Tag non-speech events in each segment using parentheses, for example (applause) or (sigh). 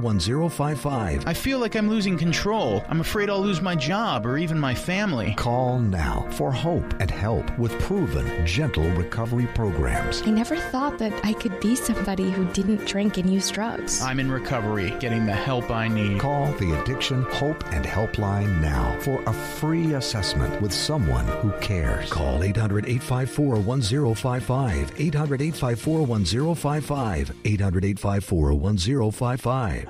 1055. I feel like I'm losing control. I'm afraid I'll lose my job or even my family. Call now for hope and help with proven, gentle recovery programs. I never thought that I could be somebody who didn't drink and use drugs. I'm in recovery, getting the help I need. Call the Addiction Hope and Helpline now for a free assessment with someone who cares. Call 800 854 1055. 800 854 1055. 800 854 1055.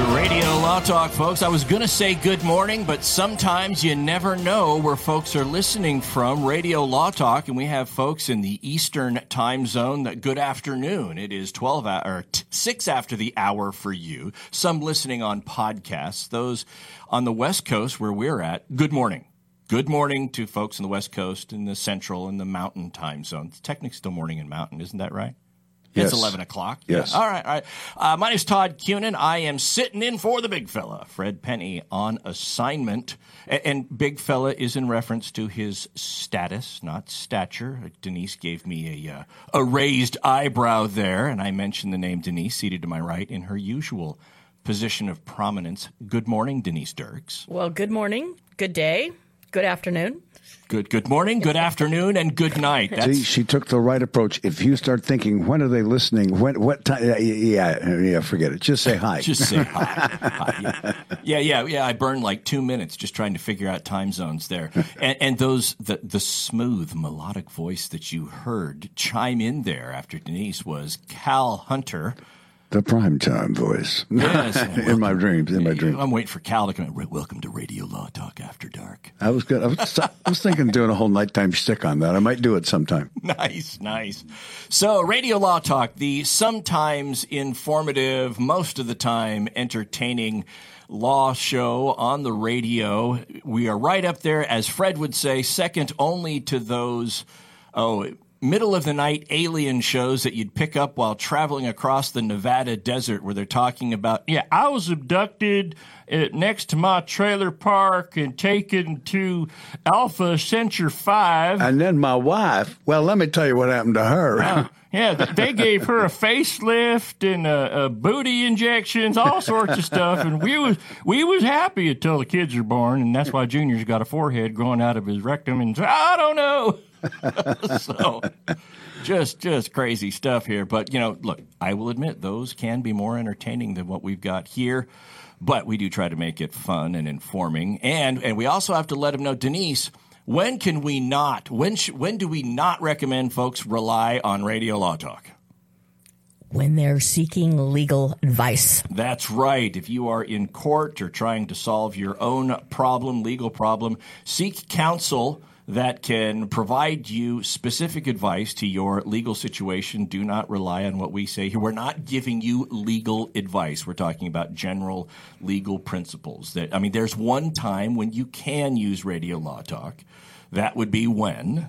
Radio Law Talk, folks. I was going to say good morning, but sometimes you never know where folks are listening from. Radio Law Talk, and we have folks in the Eastern time zone that good afternoon. It is 12 or t- 6 after the hour for you. Some listening on podcasts. Those on the West Coast where we're at, good morning. Good morning to folks on the West Coast and the Central and the Mountain time zone. It's technically still morning in mountain, isn't that right? Yes. It's 11 o'clock. Yes. All right, all right. Uh, my name's Todd Cunin. I am sitting in for the big fella, Fred Penny, on assignment. A- And big fella is in reference to his status, not stature. Denise gave me a, uh, a raised eyebrow there, and I mentioned the name Denise, seated to my right in her usual position of prominence. Good morning, Denise Dirks. Well, good morning, good day, good afternoon. Good, good morning, good afternoon, and good night. See, she took the right approach. If you start thinking, when are they listening? When, what time? Yeah, yeah, yeah, forget it. Just say hi. (laughs) Just say hi. (laughs) Hi. Yeah, yeah, yeah. I burned like two minutes just trying to figure out time zones there, and, and those the the smooth melodic voice that you heard chime in there after Denise was Cal Hunter. The prime time voice. Yes, (laughs) in my dreams. In my dreams. I'm waiting for Cal to come. in. Welcome to Radio Law Talk After Dark. I was good. I was, I was thinking of doing a whole nighttime stick on that. I might do it sometime. (laughs) Nice, nice. So, Radio Law Talk, the sometimes informative, most of the time entertaining law show on the radio. We are right up there, as Fred would say, second only to those, oh, middle of the night alien shows that you'd pick up while traveling across the Nevada desert where they're talking about, yeah, I was abducted uh, next to my trailer park and taken to Alpha Centaur 5. And then my wife, well, let me tell you what happened to her. Yeah, (laughs) they gave her a facelift and a, a booty injections, all sorts of stuff, and we was we was happy until the kids were born, and that's why Junior's got a forehead growing out of his rectum, and I don't know. (laughs) so, just just crazy stuff here. But you know, look, I will admit those can be more entertaining than what we've got here. But we do try to make it fun and informing, and and we also have to let them know, Denise. When can we not? When sh- when do we not recommend folks rely on Radio Law Talk? When they're seeking legal advice. That's right. If you are in court or trying to solve your own problem, legal problem, seek counsel that can provide you specific advice to your legal situation. Do not rely on what we say here. We're not giving you legal advice. We're talking about general legal principles. That I mean, there's one time when you can use Radio Law Talk. That would be when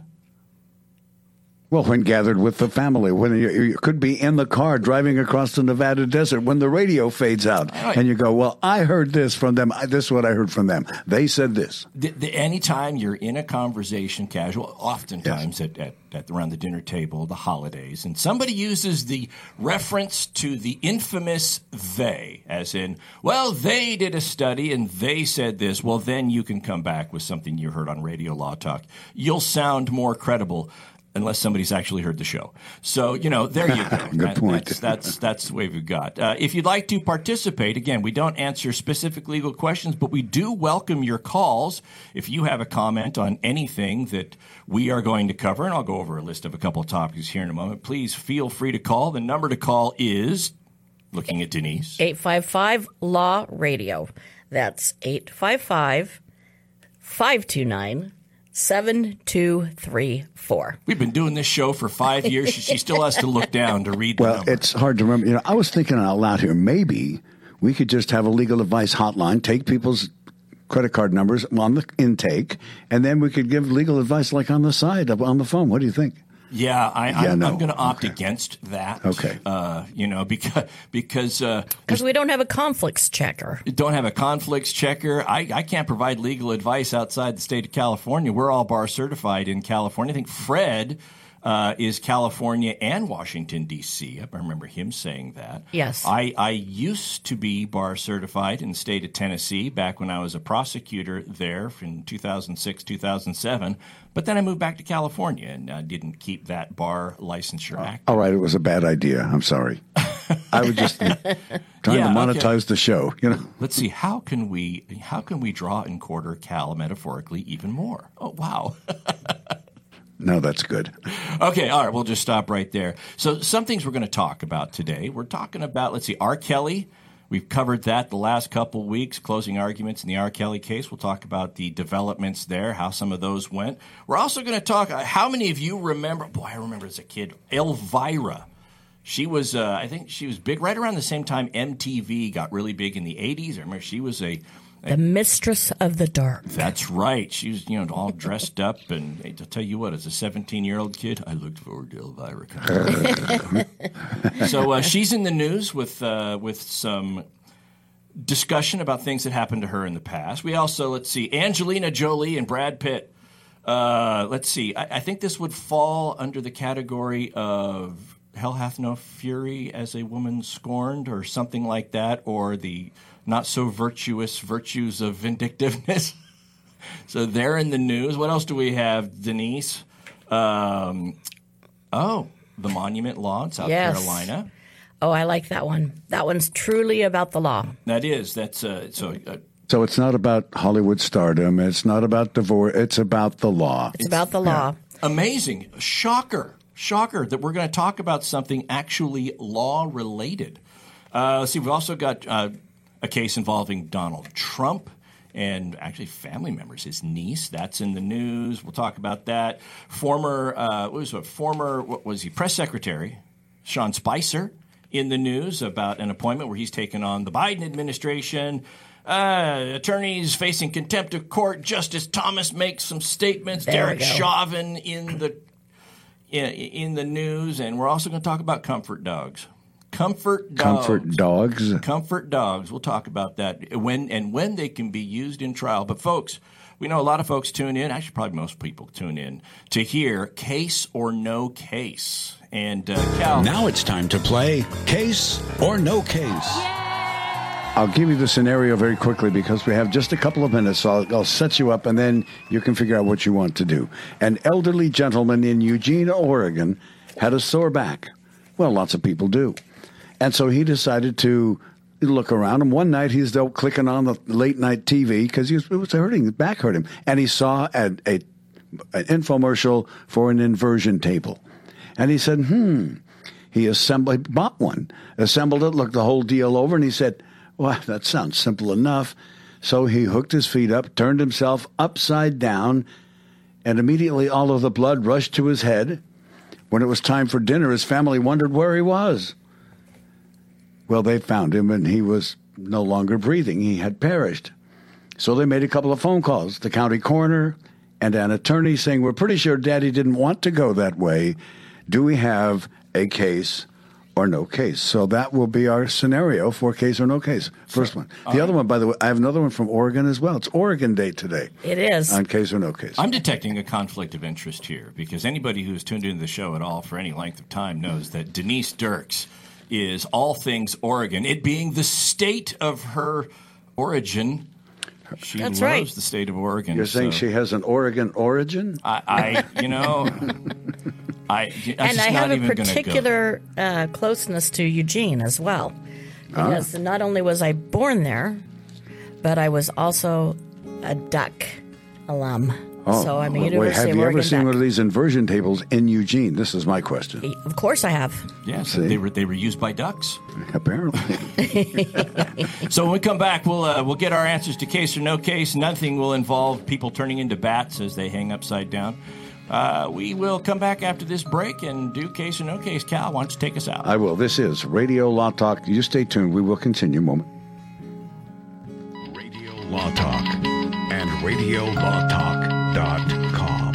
Well, when gathered with the family, when you, you could be in the car driving across the Nevada desert, when the radio fades out, Right. and you go, "Well, I heard this from them. I- This is what I heard from them. They said this." the, the, anytime you're in a conversation, casual, oftentimes at, at, at around the dinner table, the holidays, and somebody uses the reference to the infamous they, as in, well, they did a study and they said this. Well, then you can come back with something you heard on Radio Law Talk. You'll sound more credible. Unless somebody's actually heard the show. So you know, there you go. (laughs) Good That- point. That's, that's that's the way we've got. Uh, if you'd like to participate, again, we don't answer specific legal questions, but we do welcome your calls. If you have a comment on anything that we are going to cover, and I'll go over a list of a couple of topics here in a moment. Please feel free to call. The number to call is looking at Denise. 855 Law Radio. That's 855 529 7234. We've been doing this show for five years. She still has to look down to read the Well, number. it's hard to remember. You know, I was thinking out loud here. Maybe we could just have a legal advice hotline, take people's credit card numbers on the intake, and then we could give legal advice like on the side of, on the phone. What do you think? Yeah, I, Yeah, I'm, no. I'm going to opt Okay. against that. Okay. Uh, you know, because because uh, Because we don't have a conflicts checker. don't have a conflicts checker. I, I can't provide legal advice outside the state of California. We're all bar certified in California. I think Fred uh, is California and Washington D.C. I remember him saying that. Yes. I, I used to be bar certified in the state of Tennessee back when I was a prosecutor there in 2006, 2007. But then I moved back to California and uh, didn't keep that bar licensure active. All right, it was a bad idea. I'm sorry. (laughs) I was just trying Yeah, to okay. monetize the show. You know, Let's see how can we how can we draw and quarter Cal metaphorically even more? Oh wow. (laughs) no, that's good. okay, all right, we'll just stop right there. So some things we're going to talk about today. We're talking about let's see, R. Kelly. We've covered that the last couple weeks, closing arguments in the R. Kelly case. We'll talk about the developments there, how some of those went. We're also going to talk. uh, How many of you remember? Boy, I remember as a kid, Elvira. She was, uh, I think, she was big right around the same time MTV got really big in the '80s. I remember she was a The Mistress of the Dark. That's right. She was, you know, all dressed up, and hey, to tell you what, as a 17-year-old kid, I looked forward to Elvira. coming. (laughs) so uh, she's in the news with uh, with some discussion about things that happened to her in the past. We also, let's see, Angelina Jolie and Brad Pitt. Uh, let's see. I, I think this would fall under the category of "Hell hath no fury as a woman scorned" or something like that, or the not so virtuous virtues of vindictiveness. (laughs) so they're in the news. What else do we have, Denise? Um, oh, the Monument Law in South Yes. Carolina. Oh, I like that one. That one's truly about the law. That is. That's uh, so. Uh, So it's not about Hollywood stardom. It's not about divorce. It's about the law. It's about the law. amazing shocker shocker that we're going to talk about something actually law related uh, let's see we've also got uh, a case involving donald trump and actually family members his niece that's in the news we'll talk about that former uh, what was it former what was he press secretary sean spicer in the news about an appointment where he's taken on the biden administration uh, attorneys facing contempt of court. Justice Thomas makes some statements. There Derek. Chauvin in the in, in the news, and we're also going to talk about comfort dogs. Comfort dogs. Comfort dogs. Comfort dogs. We'll talk about that when and when they can be used in trial. But folks, we know a lot of folks tune in. Actually, probably most people tune in to hear case or no case. And uh, Cal, Now it's time to play Case or No Case. I'll give you the scenario very quickly because we have just a couple of minutes. So I'll, I'll set you up and then you can figure out what you want to do. An elderly gentleman in Eugene, Oregon had a sore back. Well, lots of people do. And so he decided to look around. And one night he's clicking on the late night TV because he was, it was hurting, his back hurt him. And he saw a, a, an infomercial for an inversion table. And he said, hmm. He assembled, bought one, assembled it, looked the whole deal over, and he said, well, that sounds simple enough. So he hooked his feet up, turned himself upside down, and immediately all of the blood rushed to his head. When it was time for dinner, his family wondered where he was. Well, they found him, and he was no longer breathing. He had perished. So they made a couple of phone calls the county coroner and an attorney saying, We're pretty sure daddy didn't want to go that way. Do we have a case or no case? So that will be our scenario for case or no case. First one. The other one, by the way, I have another one from Oregon as well. It's Oregon Day today It is. on case or no case. I'm detecting a conflict of interest here because anybody who's tuned into the show at all for any length of time knows that Denise Dirks is all things Oregon. It being the state of her origin. She That's loves right. the state of Oregon. You're saying so she has an Oregon origin? I, I you know, I, (laughs) that's and I have a even go. particular uh, closeness to Eugene as well, because not only was I born there, but I was also a duck alum. So I'm a Oh, wait, University have you ever seen duck. one of these inversion tables in Eugene? This is my question. Of course, I have. Yes, See? they were they were used by ducks. Apparently. (laughs) So when we come back, we'll uh, we'll get our answers to case or no case. Nothing will involve people turning into bats as they hang upside down. Uh, we will come back after this break and do case or no case. Cal, why don't you take us out? I will. This is Radio Law Talk. You stay tuned. We will continue. Moment. Radio Law Talk and RadioLawTalk.com.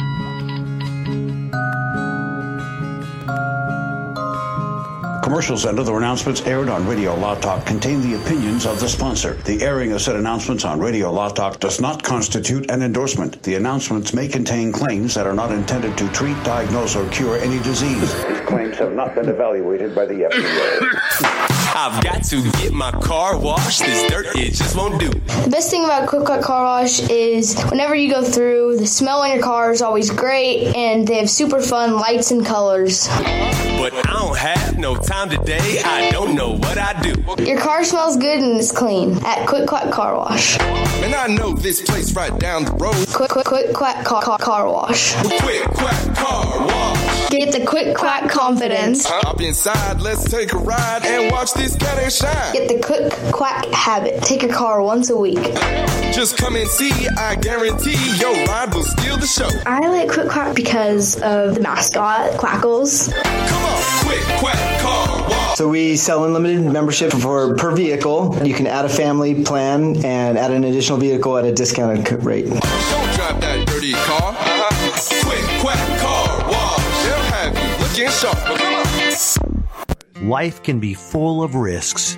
Commercials and other announcements aired on Radio Law Talk contain the opinions of the sponsor. The airing of said announcements on Radio Law Talk does not constitute an endorsement. The announcements may contain claims that are not intended to treat, diagnose, or cure any disease. These claims have not been evaluated by the FDA. (coughs) I've got to get my car washed. This dirt, it just won't do. The best thing about Quick Quack Car Wash is whenever you go through, the smell in your car is always great, and they have super fun lights and colors. But I don't have no time today. I don't know what I do. Your car smells good and is clean at Quick Quack Car Wash. Man, I know this place right down the road. Quick Quick Quick Quack Car, car, car Wash. Quick, quack, car wash. Get the Quick Quack confidence. Hop inside, let's take a ride and watch this cat and shine. Get the Quick Quack habit. Take your car once a week. Just come and see, I guarantee your ride will steal the show. I like Quick Quack because of the mascot, Quackles. Come on, quick, quack. So we sell unlimited membership for per vehicle. You can add a family plan and add an additional vehicle at a discounted rate. Don't drive that dirty car. Uh-huh. Quick, quack, car wash. They'll have you looking sharp. Life can be full of risks.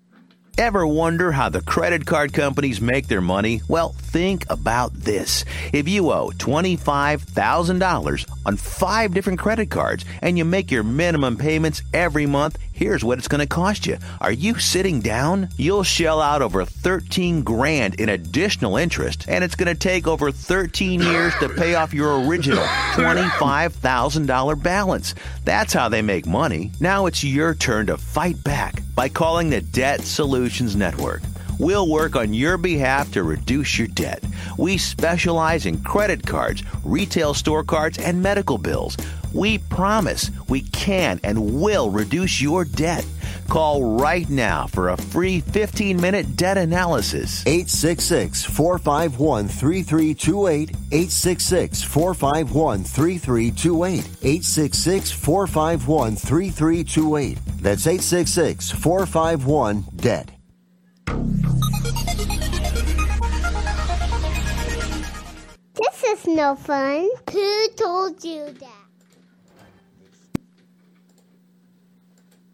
Ever wonder how the credit card companies make their money? Well, think about this. If you owe $25,000 on five different credit cards and you make your minimum payments every month, here's what it's going to cost you. Are you sitting down? You'll shell out over 13 grand in additional interest and it's going to take over 13 years to pay off your original (laughs) $25,000 balance. That's how they make money. Now it's your turn to fight back by calling the Debt Solutions Network. We'll work on your behalf to reduce your debt. We specialize in credit cards, retail store cards, and medical bills. We promise we can and will reduce your debt. Call right now for a free 15 minute debt analysis. 866 451 3328. 866 451 3328. 866 451 3328. That's 866 451 DEBT. This is no fun. Who told you that?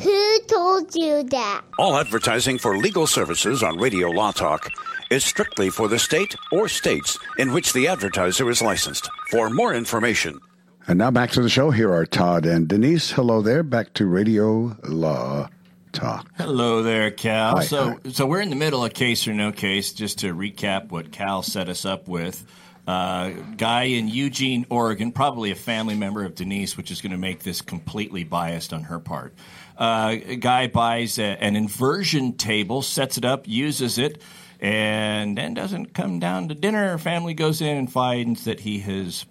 Who told you that? All advertising for legal services on Radio Law Talk is strictly for the state or states in which the advertiser is licensed. For more information, And now back to the show. Here are Todd and Denise. Hello there. Back to Radio Law Talk. Hello there, Cal. Hi, so, so we're in the middle of case or no case. Just to recap what Cal set us up with. Uh, guy in Eugene, Oregon, probably a family member of Denise, which is going to make this completely biased on her part. Uh, a guy buys a, an inversion table, sets it up, uses it, and then doesn't come down to dinner. Family goes in and finds that he has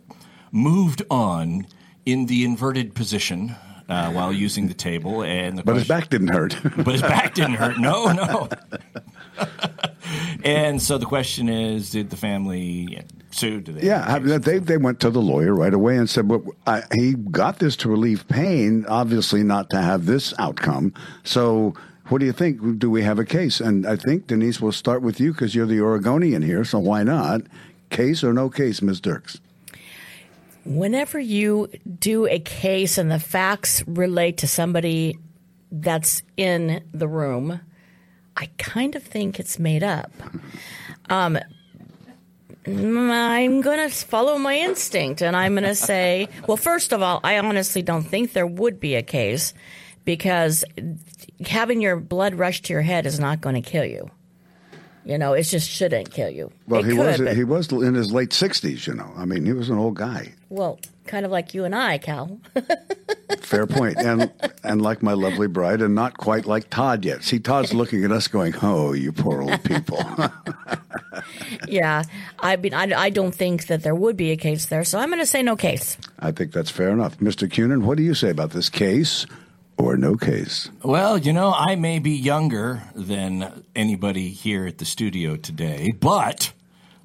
moved on in the inverted position uh, while using the table. And the But his back didn't hurt. but his back didn't hurt. No, no. (laughs) (laughs) and so the question is, did the family sue? Do they? Yeah, they they went to the lawyer right away and said, "Well, I, he got this to relieve pain, obviously not to have this outcome." So, what do you think? Do we have a case? And I think Denise will start with you because you're the Oregonian here. So why not? Case or no case, Ms. Dirks? Whenever you do a case and the facts relate to somebody that's in the room, I kind of think it's made up. Um, I'm going to follow my instinct and I'm going to say, well, first of all, I honestly don't think there would be a case because having your blood rush to your head is not going to kill you. You know, it just shouldn't kill you. Well, It he could, was but- he was in his late sixties. You know, I mean, he was an old guy. well, kind of like you and I, Cal. (laughs) Fair point. And and like my lovely bride, and not quite like Todd yet. See, Todd's looking at us, going, "Oh, you poor old people." (laughs) yeah, I mean, I, I don't think that there would be a case there, so I'm going to say no case. I think that's fair enough, Mr. Cunin. What do you say about this case or no case? Well, you know, I may be younger than anybody here at the studio today, but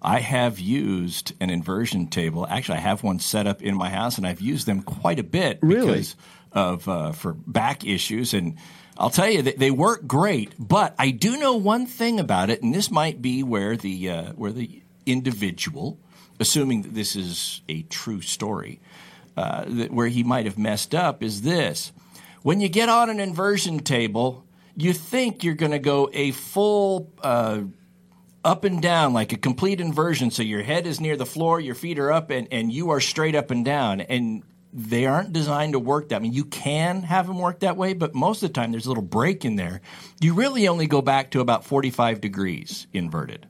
I have used an inversion table. Actually, I have one set up in my house, and I've used them quite a bit Really? because of uh, for back issues. And I'll tell you, they, they work great. But I do know one thing about it, and this might be where the uh, where the individual, assuming that this is a true story, uh, that where he might have messed up is this. When you get on an inversion table, you think you're going to go a full uh, up and down, like a complete inversion. So your head is near the floor, your feet are up, and, and you are straight up and down. And they aren't designed to work that. I mean, you can have them work that way, but most of the time there's a little break in there. You really only go back to about 45 degrees inverted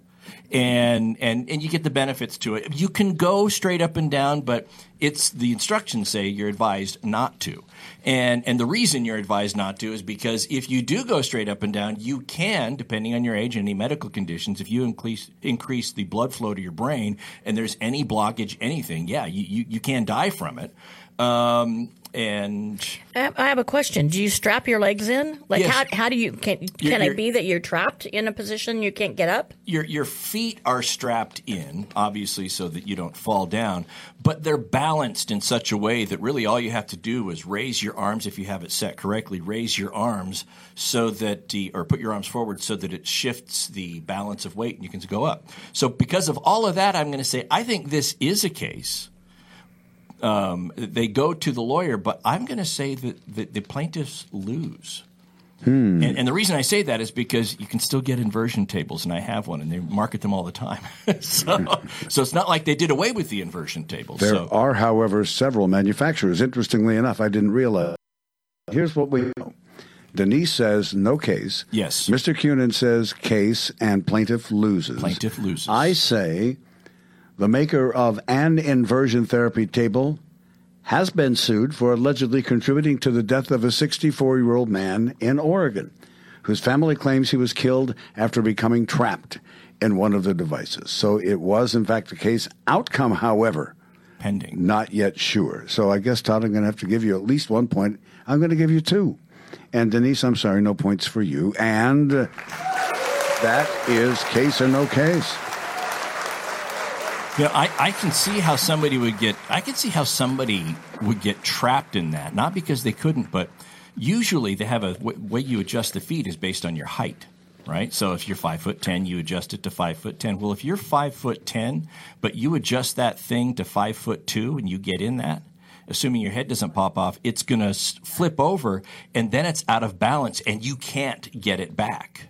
and and and you get the benefits to it. You can go straight up and down, but it's the instructions say you're advised not to. And and the reason you're advised not to is because if you do go straight up and down, you can, depending on your age and any medical conditions, if you increase increase the blood flow to your brain and there's any blockage, anything, yeah, you you, you can die from it. Um, and I have, a question. Do you strap your legs in? Like Yes. how how do you can You're- can it be that you're trapped in a position you can't get up? your your feet are strapped in, obviously, so that you don't fall down, but they're balanced in such a way that really all you have to do is raise your arms if you have it set correctly. Raise your arms so that the or put your arms forward so that it shifts the balance of weight and you can go up. So because of all of that, I'm going to say I think this is a case. Um, they go to the lawyer, but I'm going to say that, that the plaintiffs lose. Hmm. And, and the reason I say that is because you can still get inversion tables, and I have one, and they market them all the time. (laughs) so, so it's not like they did away with the inversion tables. There so are, however, several manufacturers. Interestingly enough, I didn't realize. Here's what we know. Denise says no case. Yes. Mr. Cunin says case and plaintiff loses. Plaintiff loses. I say the maker of an inversion therapy table has been sued for allegedly contributing to the death of a 64 year old man in Oregon, whose family claims he was killed after becoming trapped in one of the devices. So it was, in fact, the case. Outcome, however, pending. Not yet sure. So I guess, Todd, I'm going to have to give you at least one point. I'm going to give you two. And Denise, I'm sorry, no points for you. And that is case or no case. You know, I, I can see how somebody would get. I can see how somebody would get trapped in that. Not because they couldn't, but usually they have a w- way you adjust the feet is based on your height, right? So if you're five foot ten, you adjust it to five foot ten. Well, if you're five foot ten, but you adjust that thing to five foot two, and you get in that, assuming your head doesn't pop off, it's going to flip over, and then it's out of balance, and you can't get it back.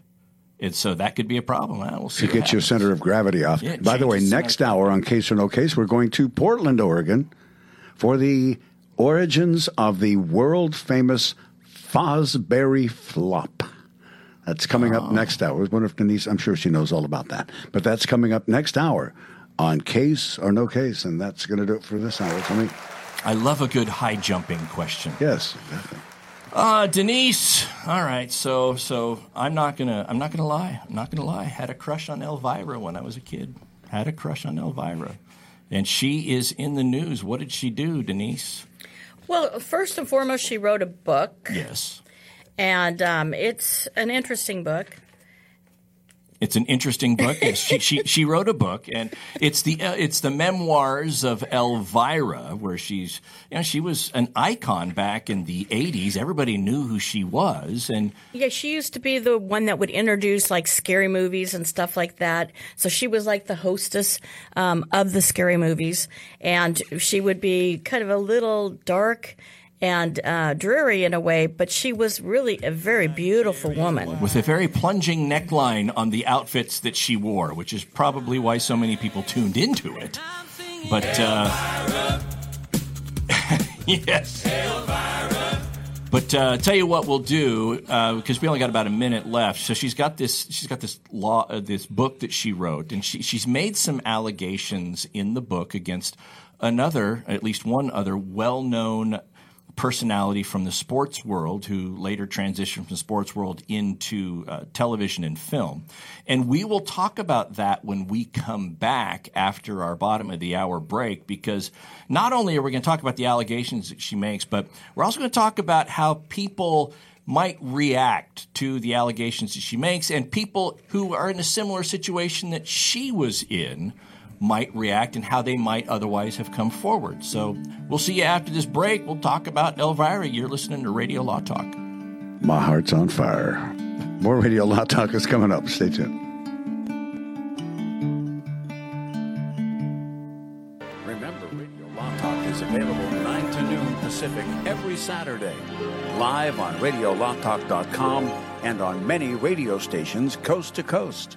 And so that could be a problem. Well, we'll see. to get your center of gravity off. Yeah, By the way, next hour on Case or No Case, we're going to Portland, Oregon for the origins of the world famous Fosbury flop. That's coming Oh. up next hour. I wonder if Denise, I'm sure she knows all about that. But that's coming up next hour on Case or No Case. And that's going to do it for this hour for me. I love a good high jumping question. Yes. Uh, Denise. All right. So, so I'm not gonna. I'm not gonna lie. I'm not gonna lie. Had a crush on Elvira when I was a kid. Had a crush on Elvira, and she is in the news. What did she do, Denise? Well, first and foremost, she wrote a book, Yes. and um, it's an interesting book. It's an interesting book. She, she she wrote a book, and it's the uh, it's the memoirs of Elvira, where she's you know she was an icon back in the '80s. Everybody knew who she was, and Yeah, she used to be the one that would introduce like scary movies and stuff like that. So she was like the hostess um, of the scary movies, and she would be kind of a little dark and uh, dreary in a way, but she was really a very beautiful woman. with a very plunging neckline on the outfits that she wore, which is probably why so many people tuned into it. But uh, (laughs) yes. But uh, tell you what we'll do because we only got about a minute left. So she's got this. She's got this law, uh, this book that she wrote, and she, she's made some allegations in the book against another, at least one other, well-known personality from the sports world who later transitioned from the sports world into uh, television and film. And we will talk about that when we come back after our bottom of the hour break because not only are we going to talk about the allegations that she makes, but we're also going to talk about how people might react to the allegations that she makes and people who are in a similar situation that she was in might react and how they might otherwise have come forward. So we'll see you after this break. We'll talk about Elvira. You're listening to Radio Law Talk. My heart's on fire. More Radio Law Talk is coming up. Stay tuned. Remember, Radio Law Talk is available 9 to noon Pacific every Saturday. Live on RadioLawTalk.com and on many radio stations coast to coast.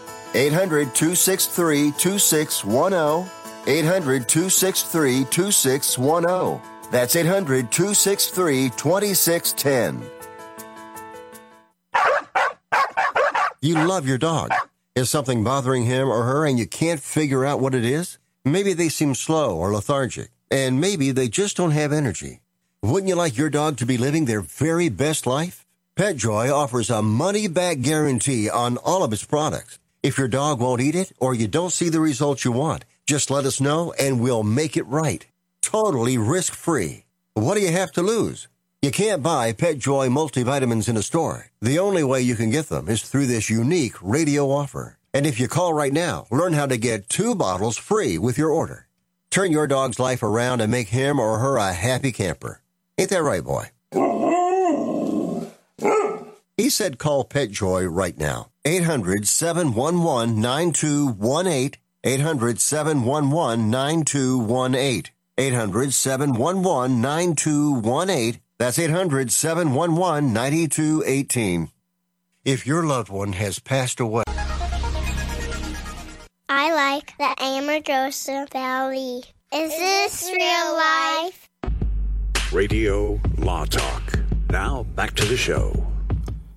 800 263 2610. 800 263 2610. That's 800 263 2610. You love your dog. Is something bothering him or her and you can't figure out what it is? Maybe they seem slow or lethargic, and maybe they just don't have energy. Wouldn't you like your dog to be living their very best life? PetJoy offers a money back guarantee on all of its products. If your dog won't eat it or you don't see the results you want, just let us know and we'll make it right. Totally risk free. What do you have to lose? You can't buy PetJoy multivitamins in a store. The only way you can get them is through this unique radio offer. And if you call right now, learn how to get two bottles free with your order. Turn your dog's life around and make him or her a happy camper. Ain't that right, boy? He said call PetJoy right now. 800 711 9218. 800 711 9218. 800 711 9218. That's 800 711 9218. If your loved one has passed away, I like the Amargosa Valley. Is this real life? Radio Law Talk. Now back to the show.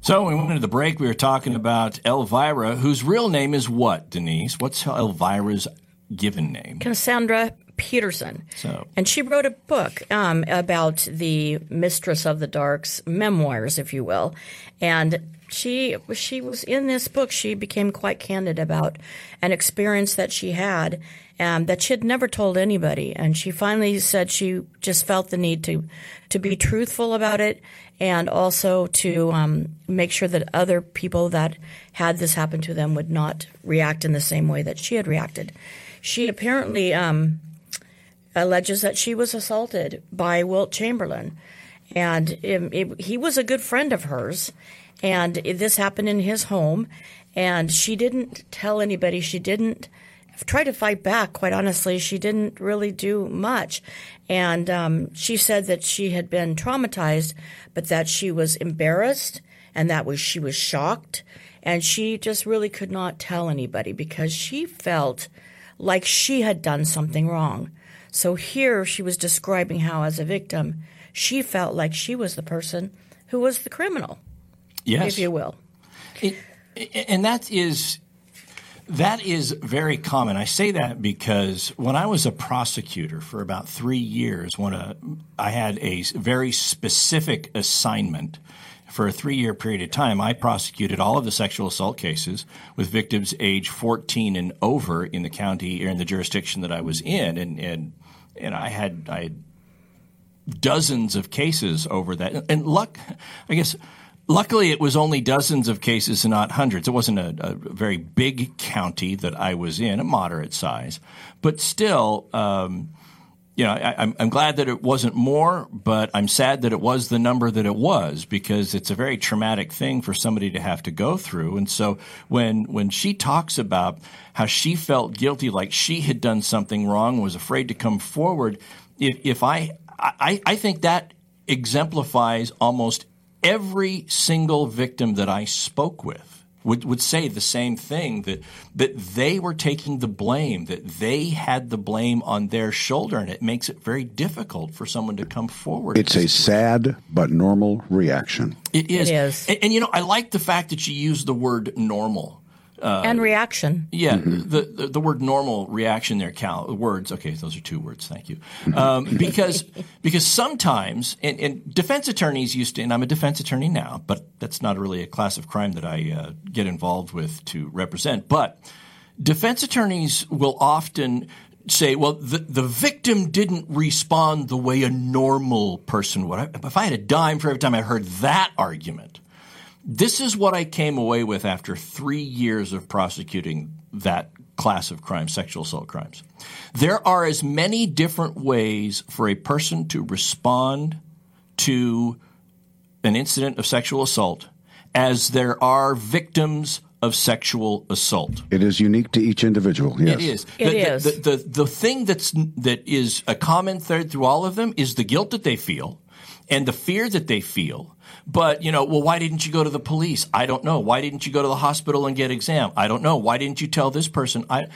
So when we went into the break, we were talking about Elvira, whose real name is what, Denise? What's Elvira's given name? Cassandra Peterson. So And she wrote a book um, about the Mistress of the Dark's memoirs, if you will. And she she was in this book. She became quite candid about an experience that she had um, that she had never told anybody. And she finally said she just felt the need to to be truthful about it and also to um, make sure that other people that had this happen to them would not react in the same way that she had reacted. She apparently um, alleges that she was assaulted by Wilt Chamberlain, and it, it, he was a good friend of hers, and it, this happened in his home, and she didn't tell anybody. She didn't try to fight back. Quite honestly, she didn't really do much, and um, she said that she had been traumatized, but that she was embarrassed, and that was she was shocked, and she just really could not tell anybody because she felt like she had done something wrong. So here she was describing how, as a victim, she felt like she was the person who was the criminal, Yes. if you will. and that is that is very common. I say that because when I was a prosecutor for about three years, when a, I had a very specific assignment for a three year period of time, I prosecuted all of the sexual assault cases with victims age 14 and over in the county or in the jurisdiction that I was in. And, and, and I had, I had dozens of cases over that. And luck, I guess, luckily it was only dozens of cases and not hundreds. It wasn't a, a very big county that I was in, a moderate size, but still, um, you know, I, I'm, I'm glad that it wasn't more, but I'm sad that it was the number that it was because it's a very traumatic thing for somebody to have to go through. And so when when she talks about how she felt guilty, like she had done something wrong, was afraid to come forward, if, if I, I I think that exemplifies almost every single victim that I spoke with would, would say the same thing that that they were taking the blame, that they had the blame on their shoulder, and it makes it very difficult for someone to come forward. It's a sad but normal reaction. It is. It is. And, and, you know, I like the fact that you use the word normal. Uh, and reaction. Yeah, the, the, the word normal reaction there, Cal. Words. Okay, those are two words. Thank you. Um, (laughs) because because sometimes, and, and, defense attorneys used to, and I'm a defense attorney now, but that's not really a class of crime that I uh, get involved with to represent. But defense attorneys will often say, well, the, the victim didn't respond the way a normal person would. If I had a dime for every time I heard that argument, this is what I came away with after three years of prosecuting that class of crimes, sexual assault crimes. There are as many different ways for a person to respond to an incident of sexual assault as there are victims of sexual assault. It is unique to each individual. Yes. It is. It the, is. The, the, the, the thing that's that is a common thread through all of them is the guilt that they feel and the fear that they feel. But you know, well, why didn't you go to the police? I don't know. Why didn't you go to the hospital and get exam? I don't know. Why didn't you tell this person? I.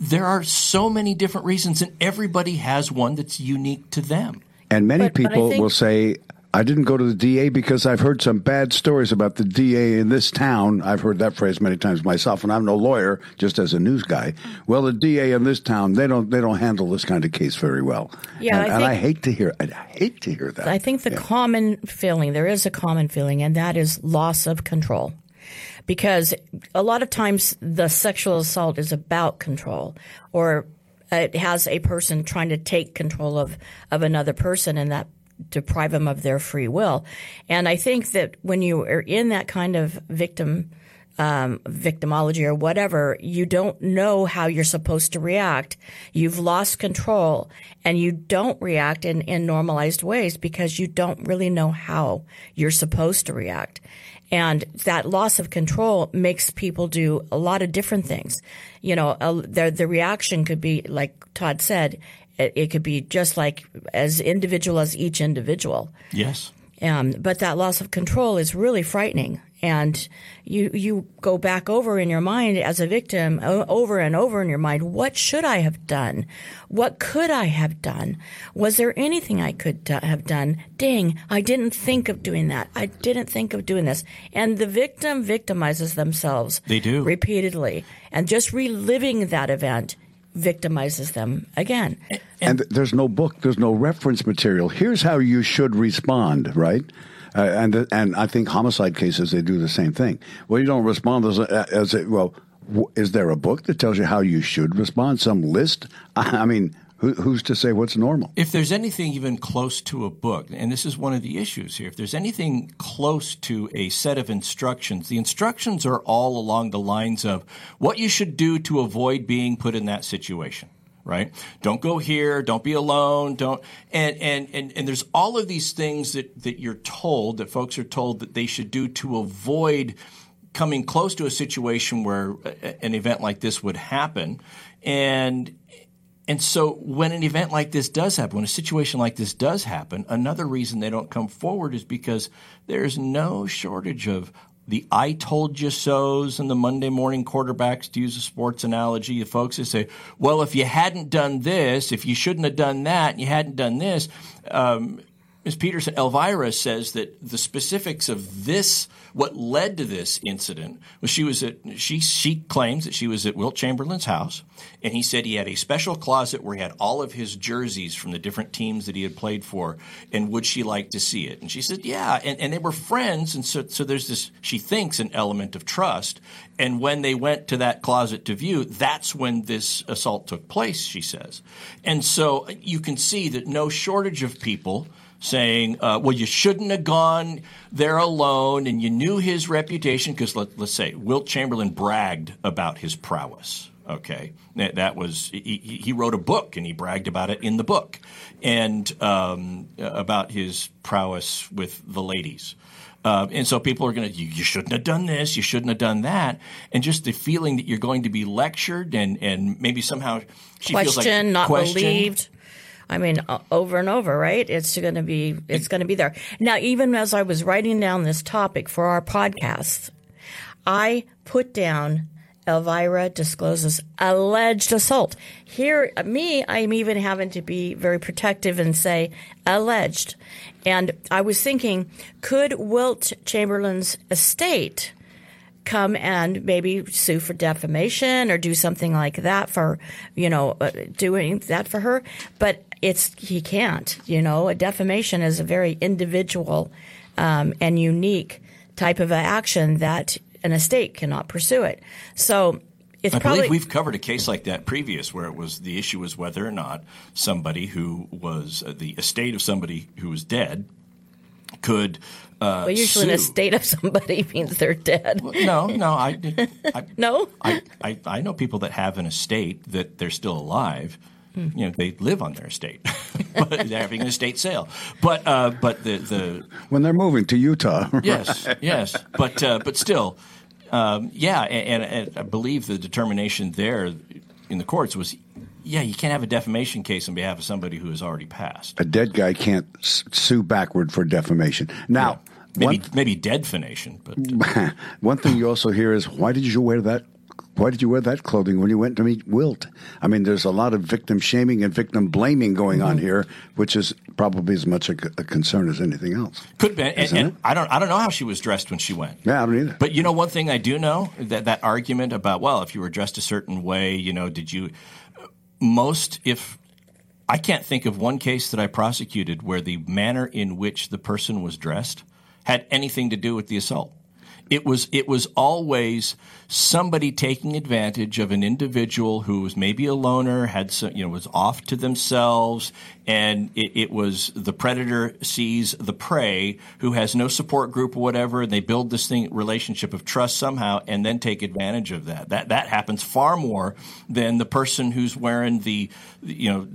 There are so many different reasons, and everybody has one that's unique to them. And many But- but people think- will say, I didn't go to the DA because I've heard some bad stories about the DA in this town. I've heard that phrase many times myself, and I'm no lawyer, just as a news guy. Well, the DA in this town, they don't they don't handle this kind of case very well. Yeah, and, I and I hate to hear I hate to hear that. I think the Yeah. common feeling, there is a common feeling, and that is loss of control. Because a lot of times the sexual assault is about control, or it has a person trying to take control of, of another person and that deprive them of their free will. And I think that when you are in that kind of victim um, victimology or whatever, you don't know how you're supposed to react. You've lost control and you don't react in, in normalized ways because you don't really know how you're supposed to react. And that loss of control makes people do a lot of different things. You know, uh, the, the reaction could be, like Todd said, it, it could be just like as individual as each individual. Yes. Um, but that loss of control is really frightening. And you, you go back over in your mind as a victim over and over in your mind. What should I have done? What could I have done? Was there anything I could do- have done? Dang, I didn't think of doing that. I didn't think of doing this. And the victim victimizes themselves. They do. Repeatedly. And just reliving that event victimizes them again. And, th- there's no book, there's no reference material. Here's how you should respond, right? Uh, and and I think homicide cases they do the same thing. Well, you don't respond as as a, well. W- is there a book that tells you how you should respond? Some list? I, (laughs) I mean, who, who's to say what's normal? If there's anything even close to a book, and this is one of the issues here, if there's anything close to a set of instructions, the instructions are all along the lines of what you should do to avoid being put in that situation. Right? Don't go here. Don't be alone. Don't and and and and there's all of these things that that you're told that folks are told that they should do to avoid coming close to a situation where an event like this would happen. And and so when an event like this does happen, when a situation like this does happen, another reason they don't come forward is because there's no shortage of the I told you so's and the Monday morning quarterbacks, to use a sports analogy, the folks that say, well, if you hadn't done this, if you shouldn't have done that, and you hadn't done this, um, Ms. Peterson, Elvira says that the specifics of this, what led to this incident, was she was at she she claims that she was at Wilt Chamberlain's house, and he said he had a special closet where he had all of his jerseys from the different teams that he had played for, and would she like to see it? And she said, yeah, and, and they were friends, and so so there's this she thinks an element of trust, and when they went to that closet to view, that's when this assault took place. She says, and so uh, you can see that no shortage of people saying, uh, well, you shouldn't have gone there alone, and you knew his reputation because let, us say Wilt Chamberlain bragged about his prowess. Okay, that, that was he, he wrote a book and he bragged about it in the book, and um, about his prowess with the ladies. Uh, and so people are going to, you, you shouldn't have done this, you shouldn't have done that. And just the feeling that you're going to be lectured and, and maybe somehow she feels like Questioned, not believed. I mean, over and over, right? It's going to be, it's going to be there. Now, even as I was writing down this topic for our podcast, I put down Elvira discloses alleged assault. Here, me, I'm even having to be very protective and say alleged. And I was thinking, could Wilt Chamberlain's estate come and maybe sue for defamation or do something like that for, you know, uh, doing that for her? But it's he can't. You know, a defamation is a very individual um, and unique type of action that an estate cannot pursue it. So it's I probably believe we've covered a case like that previous, where it was the issue was whether or not somebody who was uh, the estate of somebody who was dead could. Uh, well, usually an sue. estate of somebody (laughs) means they're dead. No, no, I, I (laughs) no. I, I, I know people that have an estate that they're still alive. Hmm. You know, they live on their estate, (laughs) but they're having an estate sale. But uh, but the the when they're moving to Utah. yes, yes, but uh, but still, um, yeah, and, and, and I believe the determination there in the courts was, yeah, you can't have a defamation case on behalf of somebody who has already passed. A dead guy can't sue backward for defamation. Now, Maybe one, maybe deadfination, but (laughs) one thing you also hear is why did you wear that? Why did you wear that clothing when you went to meet Wilt? I mean, there's a lot of victim shaming and victim blaming going on Mm-hmm. here, which is probably as much a, a concern as anything else. could be. And, and? I don't I don't know how she was dressed when she went. Yeah, I don't either. But you know, one thing I do know that that argument about well, if you were dressed a certain way, you know, did you? Most, if I can't think of one case that I prosecuted where the manner in which the person was dressed had anything to do with the assault. It was it was always somebody taking advantage of an individual who was maybe a loner, had some, you know was off to themselves, and it, it was the predator sees the prey who has no support group or whatever, and they build this thing relationship of trust somehow, and then take advantage of that. That that happens far more than the person who's wearing the you know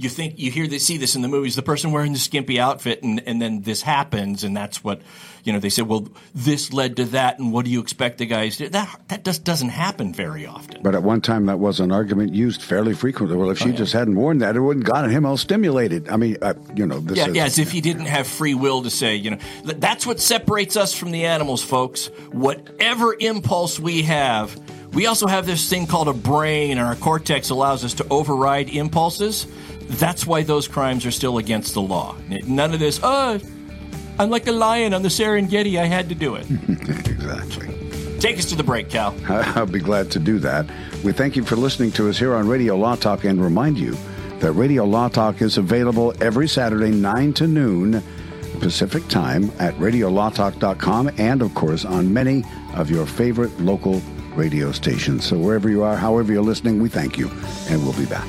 you think you hear this, see this in the movies, the person wearing the skimpy outfit, and, and then this happens, and that's what you know. They said, well, this led to that, and what do you expect the guys to? That that just doesn't happen very often. But at one time, that was an argument used fairly frequently. Well, if she just hadn't worn that, it wouldn't gotten him all stimulated. I mean, uh, you know, this yeah, is, yeah, as if he didn't have free will to say, you know, that's what separates us from the animals, folks. Whatever impulse we have, we also have this thing called a brain, and our cortex allows us to override impulses. That's why those crimes are still against the law. None of this, oh, I'm like a lion on the Serengeti, I had to do it. (laughs) exactly. Take us to the break, Cal. (laughs) I'll be glad to do that. We thank you for listening to us here on Radio Law Talk and remind you that Radio Law Talk is available every Saturday, 9 to noon Pacific time at radiolawtalk.com and, of course, on many of your favorite local radio stations. So wherever you are, however you're listening, we thank you, and we'll be back.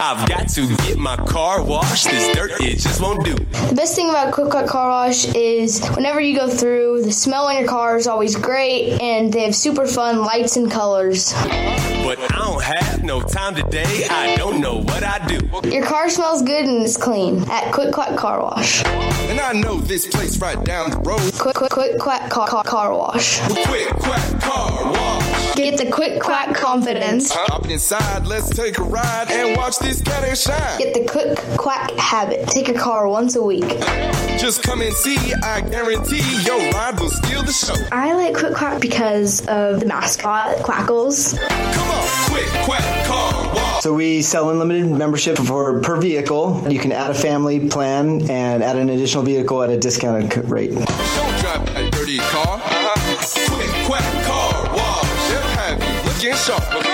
I've got to get my car washed. This dirt, it just won't do. The best thing about Quick Quack Car Wash is whenever you go through, the smell on your car is always great, and they have super fun lights and colors. But I don't have no time today. I don't know what I do. Your car smells good and it's clean at Quick Quack Car Wash. And I know this place right down the road. Quick Quick Quick Quack Car, car, car Wash. Quick Quack Car Wash. Get the Quick Quack confidence. Hop inside, let's take a ride and watch this cat shine. Get the Quick Quack habit. Take a car once a week. Just come and see, I guarantee your ride will steal the show. I like Quick Quack because of the mascot, Quackles. Come on, Quick Quack Car Wash. So we sell unlimited membership for per vehicle. You can add a family plan and add an additional vehicle at a discounted rate. Don't drive that dirty car. You sharp.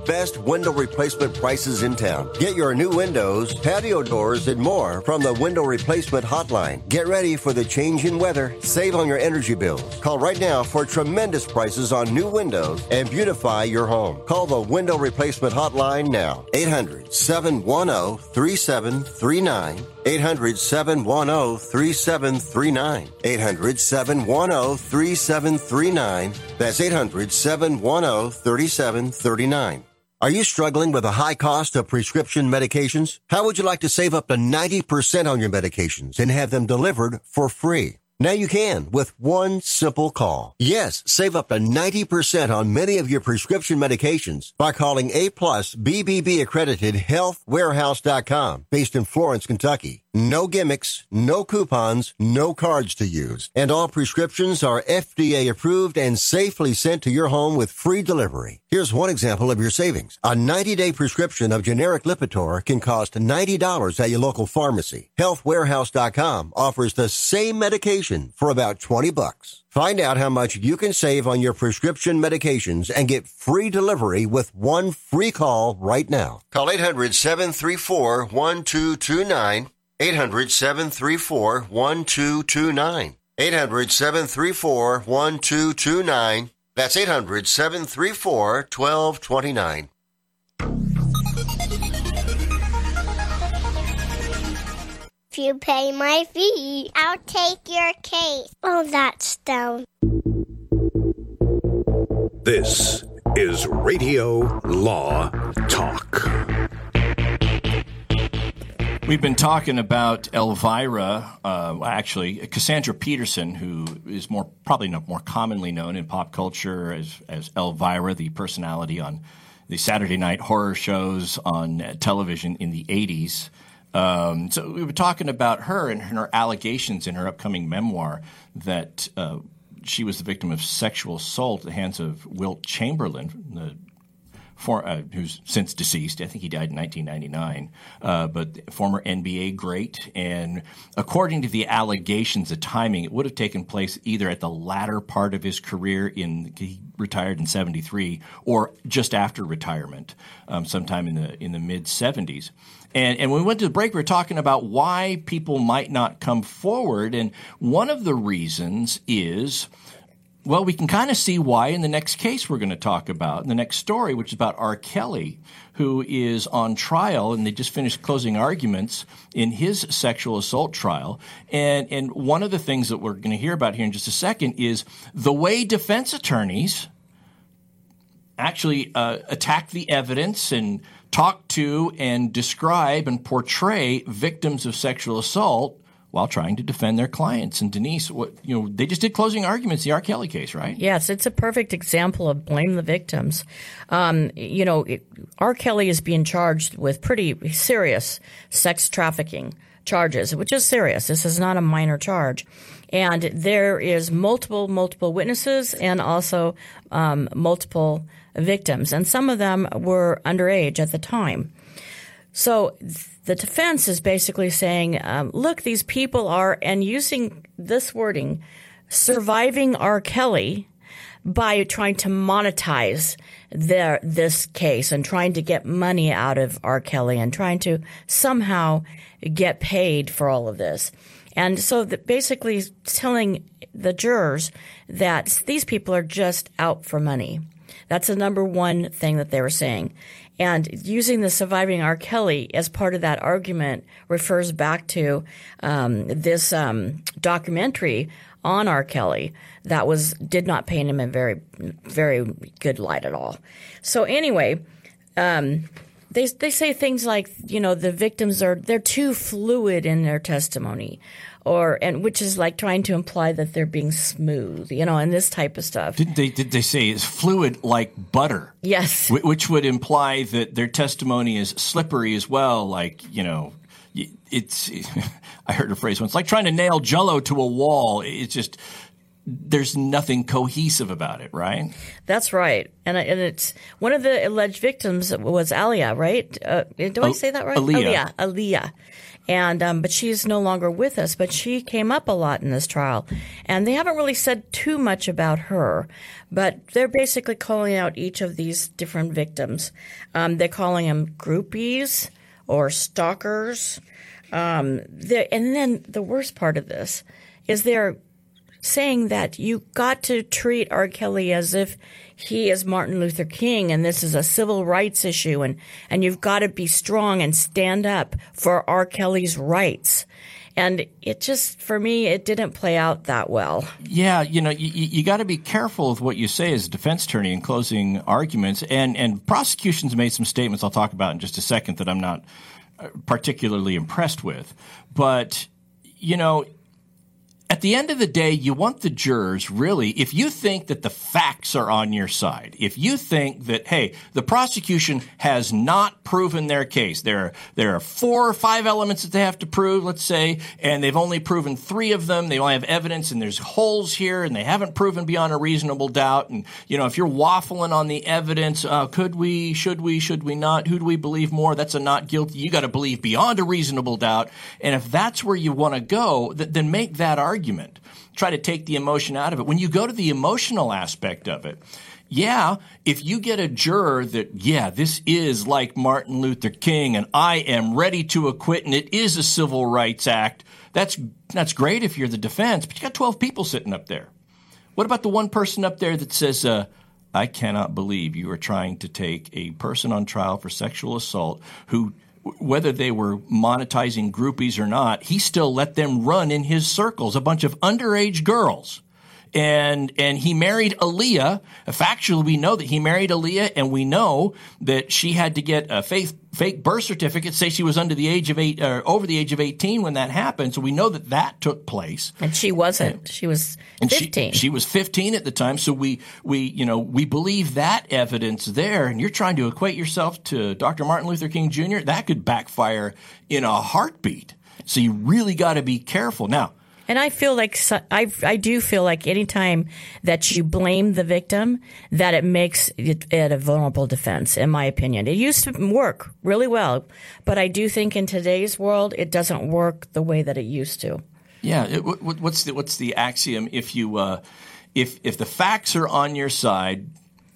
best window replacement prices in town. Get your new windows, patio doors, and more from the Window Replacement Hotline. Get ready for the change in weather. Save on your energy bills. Call right now for tremendous prices on new windows and beautify your home. Call the Window Replacement Hotline now. 800 710 3739. 800 710 3739. 800 710 3739. That's 800 710 3739. Are you struggling with a high cost of prescription medications? How would you like to save up to 90% on your medications and have them delivered for free? Now you can with one simple call. Yes, save up to 90% on many of your prescription medications by calling A plus BBB accredited healthwarehouse.com based in Florence, Kentucky. No gimmicks, no coupons, no cards to use. And all prescriptions are FDA approved and safely sent to your home with free delivery. Here's one example of your savings. A 90-day prescription of generic Lipitor can cost $90 at your local pharmacy. HealthWarehouse.com offers the same medication for about 20 bucks. Find out how much you can save on your prescription medications and get free delivery with one free call right now. Call 800-734-1229 800 734 1229. 800 734 1229. That's 800 734 1229. If you pay my fee, I'll take your case. Oh, that's down. This is Radio Law Talk. We've been talking about Elvira, uh, actually Cassandra Peterson, who is more probably more commonly known in pop culture as as Elvira, the personality on the Saturday night horror shows on television in the '80s. Um, so we were talking about her and her allegations in her upcoming memoir that uh, she was the victim of sexual assault at the hands of Wilt Chamberlain, the for, uh, who's since deceased. I think he died in 1999, uh, but former NBA great. And according to the allegations, the timing, it would have taken place either at the latter part of his career in he retired in 73 or just after retirement, um, sometime in the in the mid 70s. And, and when we went to the break, we were talking about why people might not come forward. And one of the reasons is well, we can kind of see why in the next case we're going to talk about, in the next story, which is about R. Kelly, who is on trial, and they just finished closing arguments in his sexual assault trial. And, and one of the things that we're going to hear about here in just a second is the way defense attorneys actually uh, attack the evidence and talk to and describe and portray victims of sexual assault while trying to defend their clients. And Denise, what you know, they just did closing arguments, the R. Kelly case, right? Yes, it's a perfect example of blame the victims. Um, you know, it, R. Kelly is being charged with pretty serious sex trafficking charges, which is serious. This is not a minor charge. And there is multiple, multiple witnesses and also um, multiple victims. And some of them were underage at the time. So the defense is basically saying, um, look, these people are, and using this wording, surviving R. Kelly by trying to monetize their, this case and trying to get money out of R. Kelly and trying to somehow get paid for all of this. And so basically telling the jurors that these people are just out for money. That's the number one thing that they were saying. And using the surviving R. Kelly as part of that argument refers back to um, this um, documentary on R. Kelly that was did not paint him in very very good light at all. So anyway, um, they they say things like you know the victims are they're too fluid in their testimony or and which is like trying to imply that they're being smooth, you know, and this type of stuff. Did they did they say it's fluid like butter? Yes, which would imply that their testimony is slippery as well, like you know. It's. (laughs) I heard a phrase once, like trying to nail Jello to a wall. It's just there's nothing cohesive about it, right? That's right, and and it's one of the alleged victims was Alia, right? Uh, do I say that right? Alia. Alia. Aaliyah. And um, but she's no longer with us. But she came up a lot in this trial, and they haven't really said too much about her. But they're basically calling out each of these different victims. Um, they're calling them groupies or stalkers. Um, and then the worst part of this is they're saying that you got to treat R. Kelly as if he is Martin Luther King and this is a civil rights issue and, and you've got to be strong and stand up for R. Kelly's rights. And it just, for me, it didn't play out that well. Yeah, you know, you, you got to be careful with what you say as a defense attorney in closing arguments. And, and prosecution's made some statements I'll talk about in just a second that I'm not uh, particularly impressed with. But, you know, at the end of the day, you want the jurors really, if you think that the facts are on your side, if you think that, hey, the prosecution has not proven their case, there are, there are four or five elements that they have to prove, let's say, and they've only proven three of them, they only have evidence and there's holes here and they haven't proven beyond a reasonable doubt. And, you know, if you're waffling on the evidence, uh, could we, should we, should we not, who do we believe more? That's a not guilty. You got to believe beyond a reasonable doubt. And if that's where you want to go, th- then make that argument argument. Try to take the emotion out of it. When you go to the emotional aspect of it, yeah, if you get a juror that, yeah, this is like Martin Luther King and I am ready to acquit and it is a civil rights act, that's, that's great if you're the defense, but you got 12 people sitting up there. What about the one person up there that says, uh, I cannot believe you are trying to take a person on trial for sexual assault who whether they were monetizing groupies or not, he still let them run in his circles, a bunch of underage girls. And, and he married Aaliyah. Factually, we know that he married Aaliyah and we know that she had to get a faith, fake birth certificate, say she was under the age of eight, or over the age of 18 when that happened. So we know that that took place. And she wasn't. She was 15. She, she, was 15 at the time. So we, we, you know, we believe that evidence there. And you're trying to equate yourself to Dr. Martin Luther King Jr. That could backfire in a heartbeat. So you really got to be careful. Now, and I feel like I I do feel like anytime that you blame the victim, that it makes it, it, a vulnerable defense. In my opinion, it used to work really well, but I do think in today's world it doesn't work the way that it used to. Yeah, it, what's the what's the axiom? If you uh, if if the facts are on your side,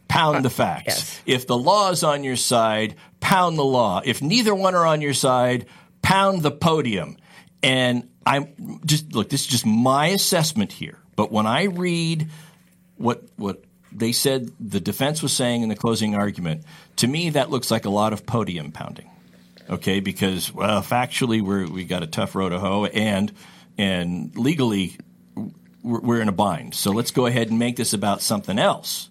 pound the facts. Yes. If the law is on your side, pound the law. If neither one are on your side, pound the podium. And I'm just look. This is just my assessment here. But when I read what what they said the defense was saying in the closing argument, to me that looks like a lot of podium pounding. Okay, because well, factually we we got a tough road to hoe, and and legally we're in a bind. So let's go ahead and make this about something else.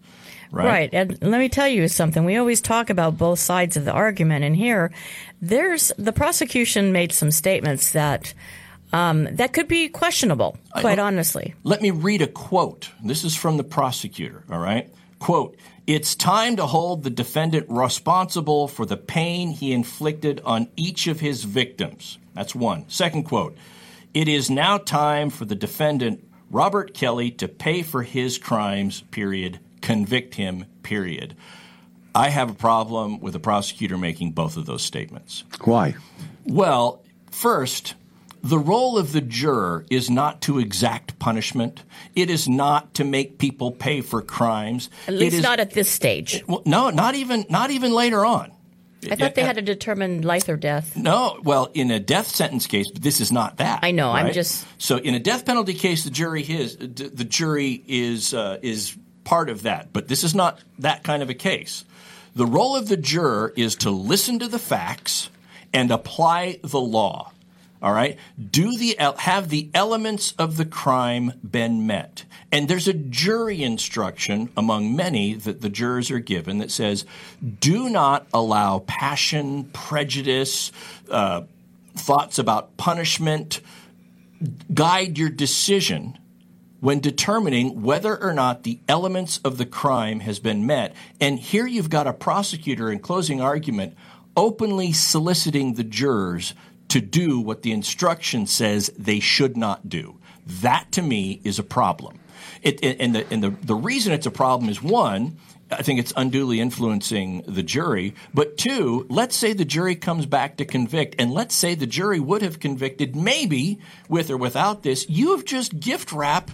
Right. right. And let me tell you something. We always talk about both sides of the argument. And here, there's the prosecution made some statements that um, that could be questionable, quite I, honestly. Let me read a quote. This is from the prosecutor, all right? Quote, it's time to hold the defendant responsible for the pain he inflicted on each of his victims. That's one. Second quote, it is now time for the defendant, Robert Kelly, to pay for his crimes, period, convict him, period. I have a problem with the prosecutor making both of those statements. Why? Well, first, the role of the juror is not to exact punishment. It is not to make people pay for crimes. At least not at this stage. Well, no, not even not even later on. I thought they had to determine life or death. No, well, in a death sentence case, but this is not that. I know. Right? I'm just so in a death penalty case, the jury is the jury is uh, is part of that, but this is not that kind of a case. The role of the juror is to listen to the facts and apply the law. All right. Do the have the elements of the crime been met? And there's a jury instruction among many that the jurors are given that says, do not allow passion, prejudice, uh, thoughts about punishment guide your decision when determining whether or not the elements of the crime has been met. And here you've got a prosecutor in closing argument openly soliciting the jurors to do what the instruction says they should not do. That to me is a problem. It, and the, and the, the reason it's a problem is one, I think it's unduly influencing the jury. But two, let's say the jury comes back to convict, and let's say the jury would have convicted, maybe with or without this, you have just gift wrap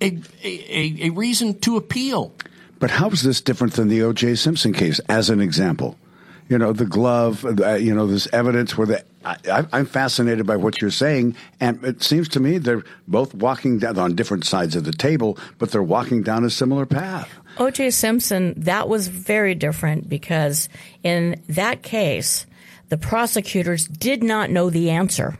a, a, a reason to appeal. But how is this different than the O.J. Simpson case, as an example? You know, the glove, uh, you know, this evidence where the. I, I'm fascinated by what you're saying, and it seems to me they're both walking down on different sides of the table, but they're walking down a similar path. O.J. Simpson, that was very different because in that case, the prosecutors did not know the answer.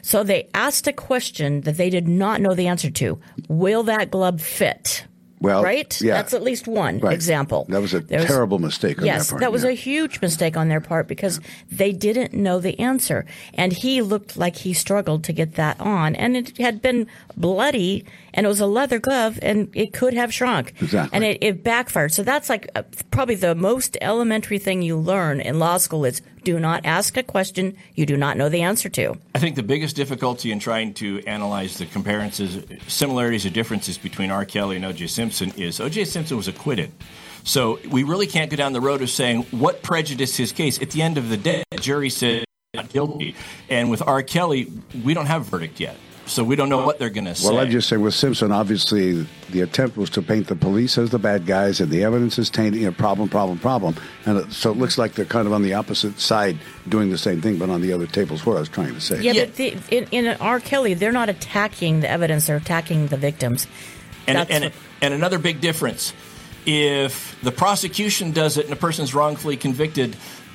So they asked a question that they did not know the answer to. Will that glove fit? Well, right? yeah. That's at least one Right. example. That was a There's- terrible mistake on yes, their part. that was yeah. a huge mistake on their part because they didn't know the answer. And he looked like he struggled to get that on. And it had been bloody and it was a leather glove and it could have shrunk. Exactly. And it, it backfired. So that's like uh, probably the most elementary thing you learn in law school is do not ask a question you do not know the answer to. I think the biggest difficulty in trying to analyze the comparisons, similarities, or differences between R. Kelly and O.J. Simpson is O.J. Simpson was acquitted. So we really can't go down the road of saying what prejudiced his case. At the end of the day, the jury said not guilty. And with R. Kelly, we don't have a verdict yet. So we don't know what they're going to say. Well, I just say with Simpson, obviously the attempt was to paint the police as the bad guys, and the evidence is tainted. You know, problem, problem, problem, and so it looks like they're kind of on the opposite side doing the same thing, but on the other table. Is what I was trying to say. Yeah, but the, in, in R. Kelly, they're not attacking the evidence; they're attacking the victims. And, and, what- and another big difference if the prosecution does it and the person's wrongfully convicted,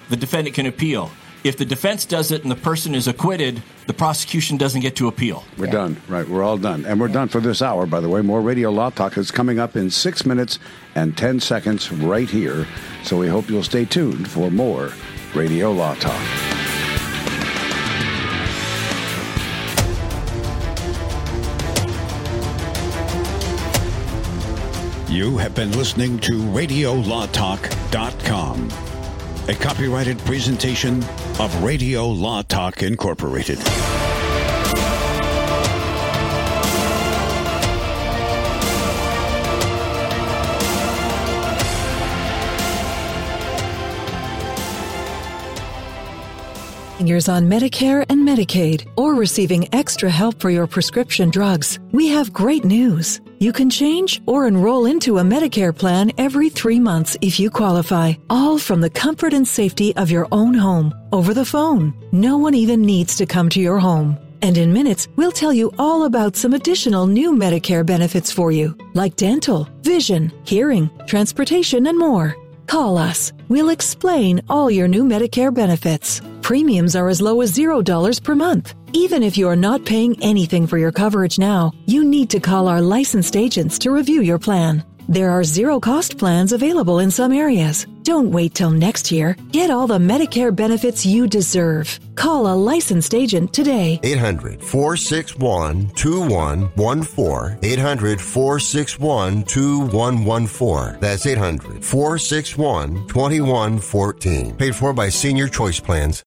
the defendant can appeal. If the defense does it and the person is acquitted, the prosecution doesn't get to appeal. We're done. Right. We're all done. And we're done for this hour, by the way. More Radio Law Talk is coming up in six minutes and 10 seconds right here. So we hope you'll stay tuned for more Radio Law Talk. You have been listening to RadioLawTalk.com, a copyrighted presentation of Radio Law Talk Incorporated. Seniors on Medicare and Medicaid or receiving extra help for your prescription drugs, we have great news. You can change or enroll into a Medicare plan every three months if you qualify, all from the comfort and safety of your own home over the phone. No one even needs to come to your home. And in minutes, we'll tell you all about some additional new Medicare benefits for you, like dental, vision, hearing, transportation, and more. Call us. We'll explain all your new Medicare benefits. Premiums are as low as $0 per month. Even if you are not paying anything for your coverage now, you need to call our licensed agents to review your plan. There are zero cost plans available in some areas. Don't wait till next year. Get all the Medicare benefits you deserve. Call a licensed agent today. 800 461 2114. 800 461 2114. That's 800 461 2114. Paid for by Senior Choice Plans.